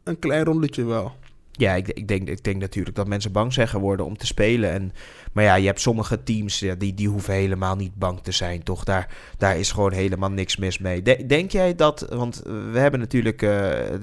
een klein rolletje wel. Ja, ik, ik, denk, ik denk natuurlijk dat mensen bang zijn geworden om te spelen. En, maar ja, je hebt sommige teams ja, die, die hoeven helemaal niet bang te zijn, toch? Daar, daar is gewoon helemaal niks mis mee. De- denk jij dat, want we hebben natuurlijk eh,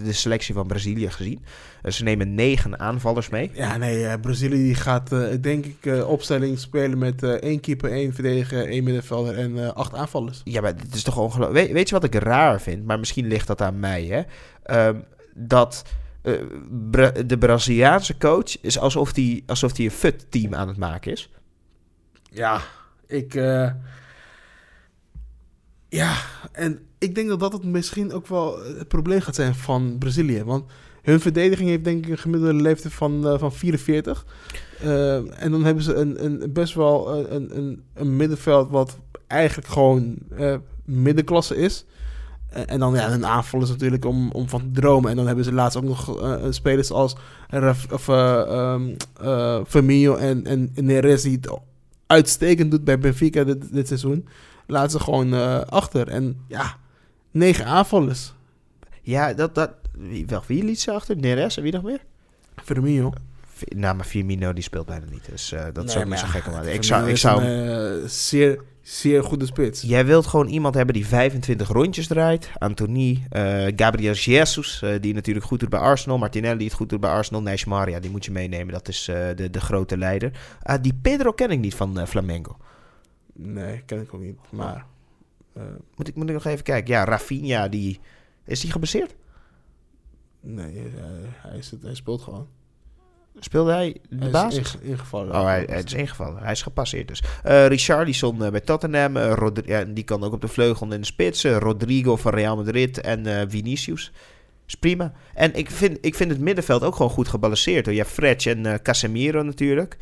de selectie van Brazilië gezien. Eh, ze nemen negen aanvallers mee. Ja, nee, eh, Brazilië die gaat denk ik opstelling spelen met één keeper, één verdediger, één middenvelder en acht aanvallers. Ja, maar het is toch ongelooflijk. Weet, weet je wat ik raar vind? Maar misschien ligt dat aan mij, hè? Ehm, dat eh, de Braziliaanse coach is alsof hij alsof die een fut-team aan het maken is. Ja, ik. eh, ja, en ik denk dat dat het misschien ook wel het probleem gaat zijn van Brazilië. Want hun verdediging heeft denk ik een gemiddelde leeftijd van, eh, van 44. Eh, en dan hebben ze een, een best wel een, een, een, middenveld wat eigenlijk gewoon middenklasse is. Eh, en dan ja, een aanval is natuurlijk om, om van te dromen. En dan hebben ze laatst ook nog eh, spelers als Raf, of, eh, eh, Firmino en, en Neres die het uitstekend doet bij Benfica dit, dit seizoen. Laten ze gewoon eh, achter. En ja, negen aanvallers. Ja, dat... dat wie, wel, wie liet ze achter? Neres en wie nog meer? Firmino. Nou, maar Firmino die speelt bijna niet. Dus eh, dat Nee, ook niet zo gek om Ik zou, ik zou, een eh, zeer, zeer goede spits. Jij wilt gewoon iemand hebben die 25 rondjes draait. Anthony, eh, Gabriel Jesus, eh, die natuurlijk goed doet bij Arsenal. Martinelli, die het goed doet bij Arsenal. Nesh Maria, die moet je meenemen. Dat is eh, de, de grote leider. Ah, die Pedro ken ik niet van Flamengo. Nee, ken ik ook niet. Maar Moet ik, moet ik nog even kijken. Ja, Rafinha, die, is die geblesseerd? nee, hij, is het, hij speelt gewoon. Speelde hij de basis? is inge- ingevallen. Oh, hij, hij is ingevallen. Hij is gepasseerd dus. Eh Richarlison eh, bij Tottenham. Rodri- ja, die kan ook op de vleugel en in de spits. Rodrigo van Real Madrid en Vinicius. Is prima. En ik vind, ik vind het middenveld ook gewoon goed gebalanceerd. Hoor. Je hebt Fred en Casemiro natuurlijk.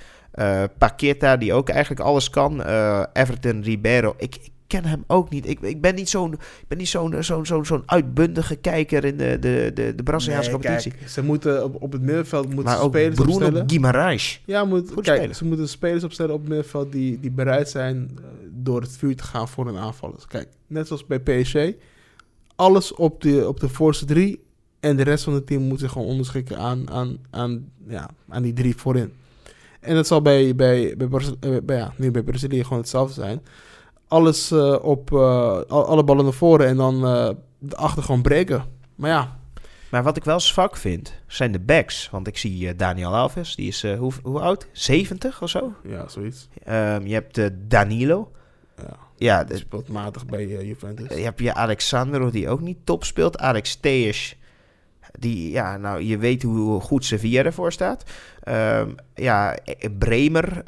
Paqueta, die ook eigenlijk alles kan. Everton, Ribeiro. Ik, ik ken hem ook niet. Ik, ik ben niet zo'n ik ben niet zo'n zo'n zo'n zo'n uitbundige kijker in de, de, de, de Braziliaanse Nee, competitie. kijk, ze moeten op, op het middenveld moeten maar ze ook spelers Bruno opstellen. Guimaraes. Ja, moet, Goed kijk, spelen. ze moeten spelers opstellen op het middenveld die, die bereid zijn eh, door het vuur te gaan voor hun aanvallers. Kijk, net zoals bij PSG, alles op de, op de voorste drie en de rest van het team moet zich gewoon onderschikken aan, aan, aan, ja, aan die drie voorin. En dat zal bij, bij, bij, eh, bij, ja, nu bij Brazilië gewoon hetzelfde zijn. Alles eh, op, eh, al- alle ballen naar voren en dan eh de achter gewoon breken. Maar ja, Maar wat ik wel zwak vind, zijn de backs. Want ik zie Daniel Alves, die is hoe, hoe oud? 70 of zo? ja, zoiets. Ehm, je hebt Danilo. Ja. Ja, speelt matig bij Juventus. je hebt je Alexandro die ook niet top speelt. Alex Theus, die, ja, nou, je weet hoe goed Sevilla ervoor staat. Ehm, ja, eh, Bremer,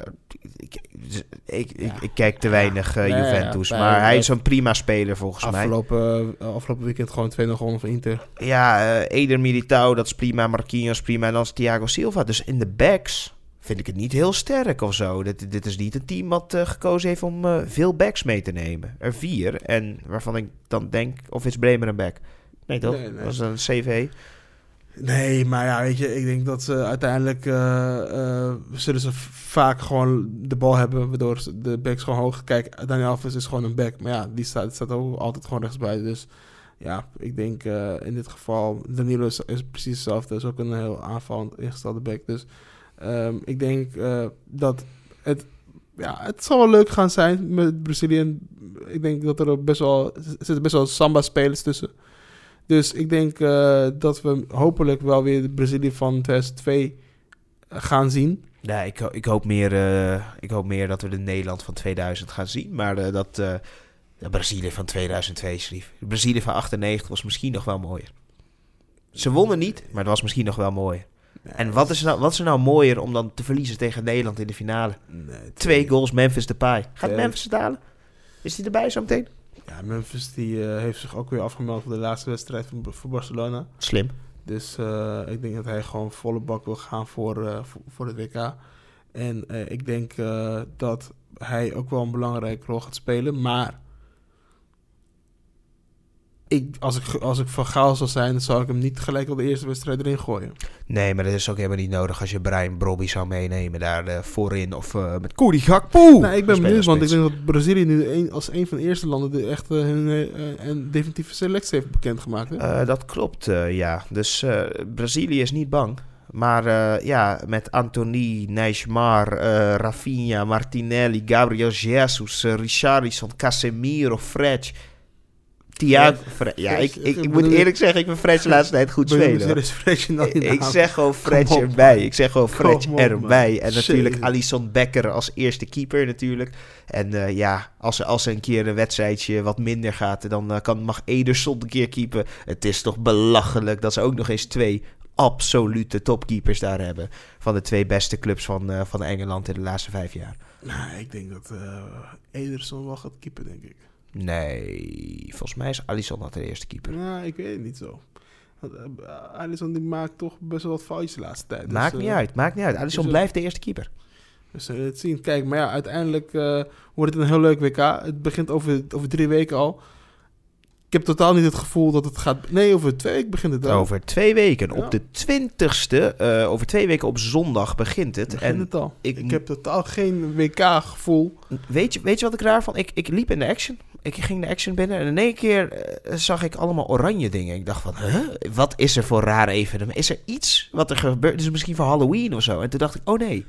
ik, ik, ik, Ja. ik kijk te weinig eh, ja. Juventus, maar hij is een prima speler volgens mij. Afgelopen, eh, afgelopen weekend gewoon 2-0 gewonnen van Inter. Ja, Eder Militao, dat is prima. Marquinhos prima. En dan is Thiago Silva. Dus in de backs vind ik het niet heel sterk of zo. Dit, dit is niet een team wat gekozen heeft om veel backs mee te nemen. Er vier. En waarvan ik dan denk, of is Bremer een back? Nee toch? Nee, nee. Dat was een CV. Nee, maar ja, weet je, ik denk dat ze uiteindelijk eh, eh, zullen ze vaak gewoon de bal hebben, waardoor de backs gewoon hoog. Kijk, Daniel Alves is gewoon een back, maar ja, die staat, staat ook altijd gewoon rechtsbij. Dus ja, ik denk eh, in dit geval, Danilo is, precies hetzelfde, is ook een heel aanvallend ingestelde back. Dus ehm, ik denk eh, dat het, ja, het zal wel leuk gaan zijn met Brazilië. Ik denk dat er best wel, er zitten best wel samba-spelers tussen. Dus ik denk eh, dat we hopelijk wel weer de Brazilië van 2002 gaan zien. Ja, ik, ik, hoop meer, eh, ik hoop meer dat we de Nederland van 2000 gaan zien. Maar eh, dat de Brazilië van 2002 schreef. De Brazilië van 98 was misschien nog wel mooier. Ze wonnen niet, maar het was misschien nog wel mooier. En wat is, nou, wat is er nou mooier om dan te verliezen tegen Nederland in de finale? Nee, Twee goals, Memphis Depay. Gaat Twee. Memphis het halen? Is hij erbij zo meteen? Ja, Memphis die, eh, heeft zich ook weer afgemeld voor de laatste wedstrijd van, voor Barcelona. Slim. Dus eh, ik denk dat hij gewoon volle bak wil gaan voor, eh, voor, voor het WK. En ik denk dat hij ook wel een belangrijke rol gaat spelen. Maar ik, als, ik, als ik van Gaal zou zijn, dan zou ik hem niet gelijk al de eerste wedstrijd erin gooien. Nee, maar dat is ook helemaal niet nodig als je Brian Brobby zou meenemen daar eh, voorin. Of eh, met Cody Gakpo. Nou, ik ben benieuwd, want ik denk dat Brazilië nu een, als een van de eerste landen de echt eh, hun een definitieve selectie heeft bekendgemaakt. Hè? Dat klopt, ja. Dus Brazilië is niet bang. Maar ja, met Anthony, Neymar, eh Rafinha, Martinelli, Gabriel Jesus, uh, Richarlison, Casemiro, Fred, Thiago... Ja, ik, ik, moet eerlijk zeggen, ik ben Fred de laatste tijd goed spelen. Ik zeg gewoon Fred erbij. Ik zeg gewoon Fred erbij. En natuurlijk Jezus. Alisson Becker als eerste keeper natuurlijk. En eh, ja, als, als er een keer een wedstrijdje wat minder gaat... dan eh, kan, mag Ederson een keer keepen. Het is toch belachelijk dat ze ook nog eens twee absolute topkeepers daar hebben. Van de twee beste clubs van, eh, van Engeland in de laatste vijf jaar. Nou, ik denk dat Ederson wel gaat keeper, denk ik. Nee, volgens mij is Alisson dat de eerste keeper. Nou, ik weet het niet zo. Eh, Alisson die maakt toch best wel wat foutjes de laatste tijd. Dus, Maakt eh, niet uit, maakt niet uit. Alisson dus, eh, blijft de eerste keeper. Dus uh, het zien. Kijk, maar ja, uiteindelijk eh, wordt het een heel leuk WK. Het begint over, over drie weken al. Ik heb totaal niet het gevoel dat het gaat... Nee, over twee weken begint het al. Over twee weken, Ja. op de twintigste, eh over twee weken op zondag begint het. Begint En het al. ik- Ik, heb totaal geen WK-gevoel. weet je, weet je wat ik raar vond? Ik, ik liep in de action. Ik ging de action binnen en in één keer eh, zag ik allemaal oranje dingen. Ik dacht van, huh? wat is er voor raar evenement? Is er iets wat er gebeurt? Dus misschien voor Halloween of zo. En toen dacht ik, oh nee.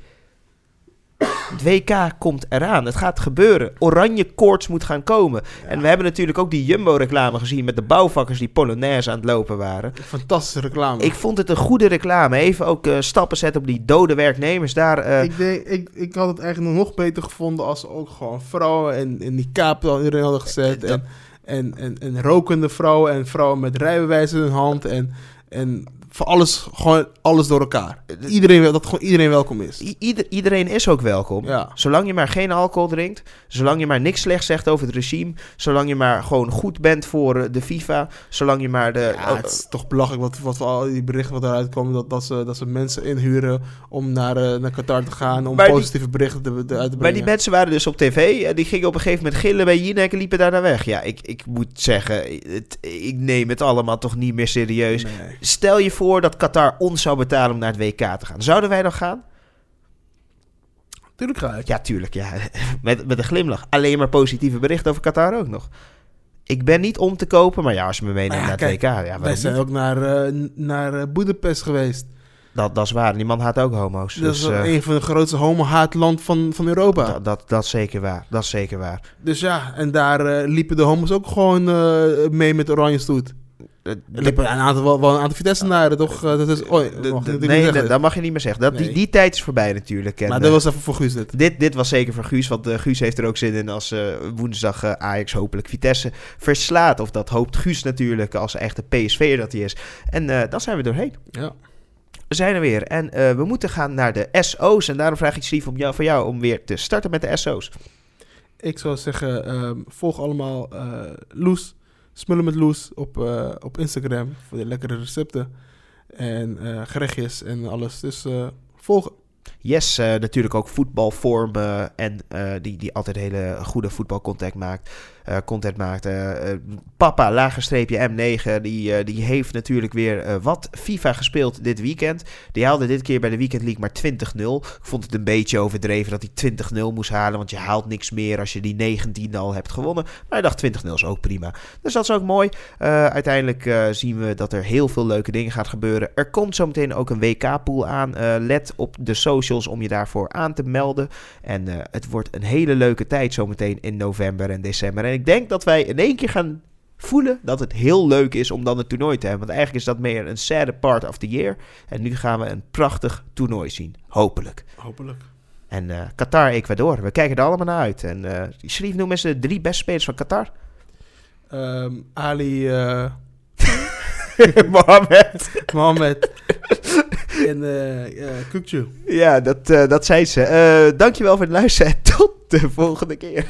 Het WK komt eraan. Het gaat gebeuren. Oranje koorts moet gaan komen. En we hebben natuurlijk ook die Jumbo-reclame gezien met de bouwvakkers die Polonaise aan het lopen waren. Fantastische reclame. Ik vond het een goede reclame. Even ook eh, stappen zetten op die dode werknemers daar. eh, ik, denk, ik, ik had het eigenlijk nog beter gevonden als ze ook gewoon vrouwen en, en die kaap dan erin hadden gezet. Dat- En, en, en, en rokende vrouwen en vrouwen met rijbewijs in hun hand. En, en voor alles, gewoon alles door elkaar. Eh, Iedereen, dat gewoon iedereen welkom is. I- ieder- iedereen is ook welkom. Ja. Zolang je maar geen alcohol drinkt. Zolang je maar niks slechts zegt over het regime. Zolang je maar gewoon goed bent voor eh, de FIFA. Zolang je maar de... Ja, het is toch belachelijk wat, wat al die berichten wat eruit komen. Dat, dat, ze, dat ze mensen inhuren om naar, eh, naar Qatar te gaan. Om Maar die- positieve berichten te, te- uit te maar brengen. die mensen waren dus op tv. En die gingen op een gegeven moment gillen bij Jinek en liepen daar naar weg. Ja, ik, ik moet zeggen, het, ik neem het allemaal toch niet meer serieus. Nee. Stel je voor dat Qatar ons zou betalen om naar het WK te gaan. Zouden wij dan gaan? Tuurlijk ga ik. Ja, tuurlijk. Ja. Met, met een glimlach. Alleen maar positieve berichten over Qatar ook nog. Ik ben niet om te kopen, maar ja, als je me meeneemt ja, naar het WK... Ja, Wij waarom zijn niet? ook naar, n- naar eh, Boedapest geweest. dat, dat is waar. Die man haat ook homo's. Dat dus, is eh, een van de grootste homo-haatland van, van Europa. dat, dat, dat is zeker waar. Dat is zeker waar. Dus ja, en daar liepen de homo's ook gewoon mee met oranje stoet. Er liepen een aantal, wel, wel een aantal Vitesse-naren, toch? Eh, dat is, oh, de- nee, dat- dat mag je niet meer zeggen. Dat, die, Nee. die tijd is voorbij natuurlijk. En, maar eh, dat was even voor Guus dit. dit, dit was zeker voor Guus, want eh, Guus heeft er ook zin in als eh, woensdag eh, Ajax hopelijk Vitesse verslaat. Of dat hoopt Guus natuurlijk als echte PSV'er dat hij is. En eh, dan zijn we doorheen. Ja. We zijn er weer. En eh, we moeten gaan naar de SO's. En daarom vraag ik Steve om jou, voor jou om weer te starten met de SO's. Ik zou zeggen, ehm, volg allemaal eh Loes, Smullen met Loes op, eh, op Instagram voor de lekkere recepten en eh, gerechtjes en alles. Dus eh volgen. Yes, eh, natuurlijk ook voetbalvorm eh, en eh, die, die altijd hele goede voetbalcontent maakt. eh, content maakt. Papa, lagerstreepje M9, die, die heeft natuurlijk weer wat FIFA gespeeld dit weekend. Die haalde dit keer bij de Weekend League maar 20-0. Ik vond het een beetje overdreven dat hij 20-0 moest halen, want je haalt niks meer als je die 19 al hebt gewonnen. Maar hij dacht 20-0 is ook prima. Dus dat is ook mooi. Uiteindelijk zien we dat er heel veel leuke dingen gaat gebeuren. Er komt zometeen ook een WK-pool aan. Let op de socials om je daarvoor aan te melden. En eh, het wordt een hele leuke tijd zometeen in november en december. En ik denk dat wij in één keer gaan voelen dat het heel leuk is om dan het toernooi te hebben. Want eigenlijk is dat meer een sad part of the year. En nu gaan we een prachtig toernooi zien. Hopelijk. Hopelijk. En eh, Qatar, Ecuador. We kijken er allemaal naar uit. En uh, Sharif, noem eens de drie beste spelers van Qatar. Ehm, Ali, eh, Mohamed. Mohamed en eh Kukcu. Ja, dat, uh, dat zei ze. Uh, dankjewel voor het luisteren en tot de volgende keer.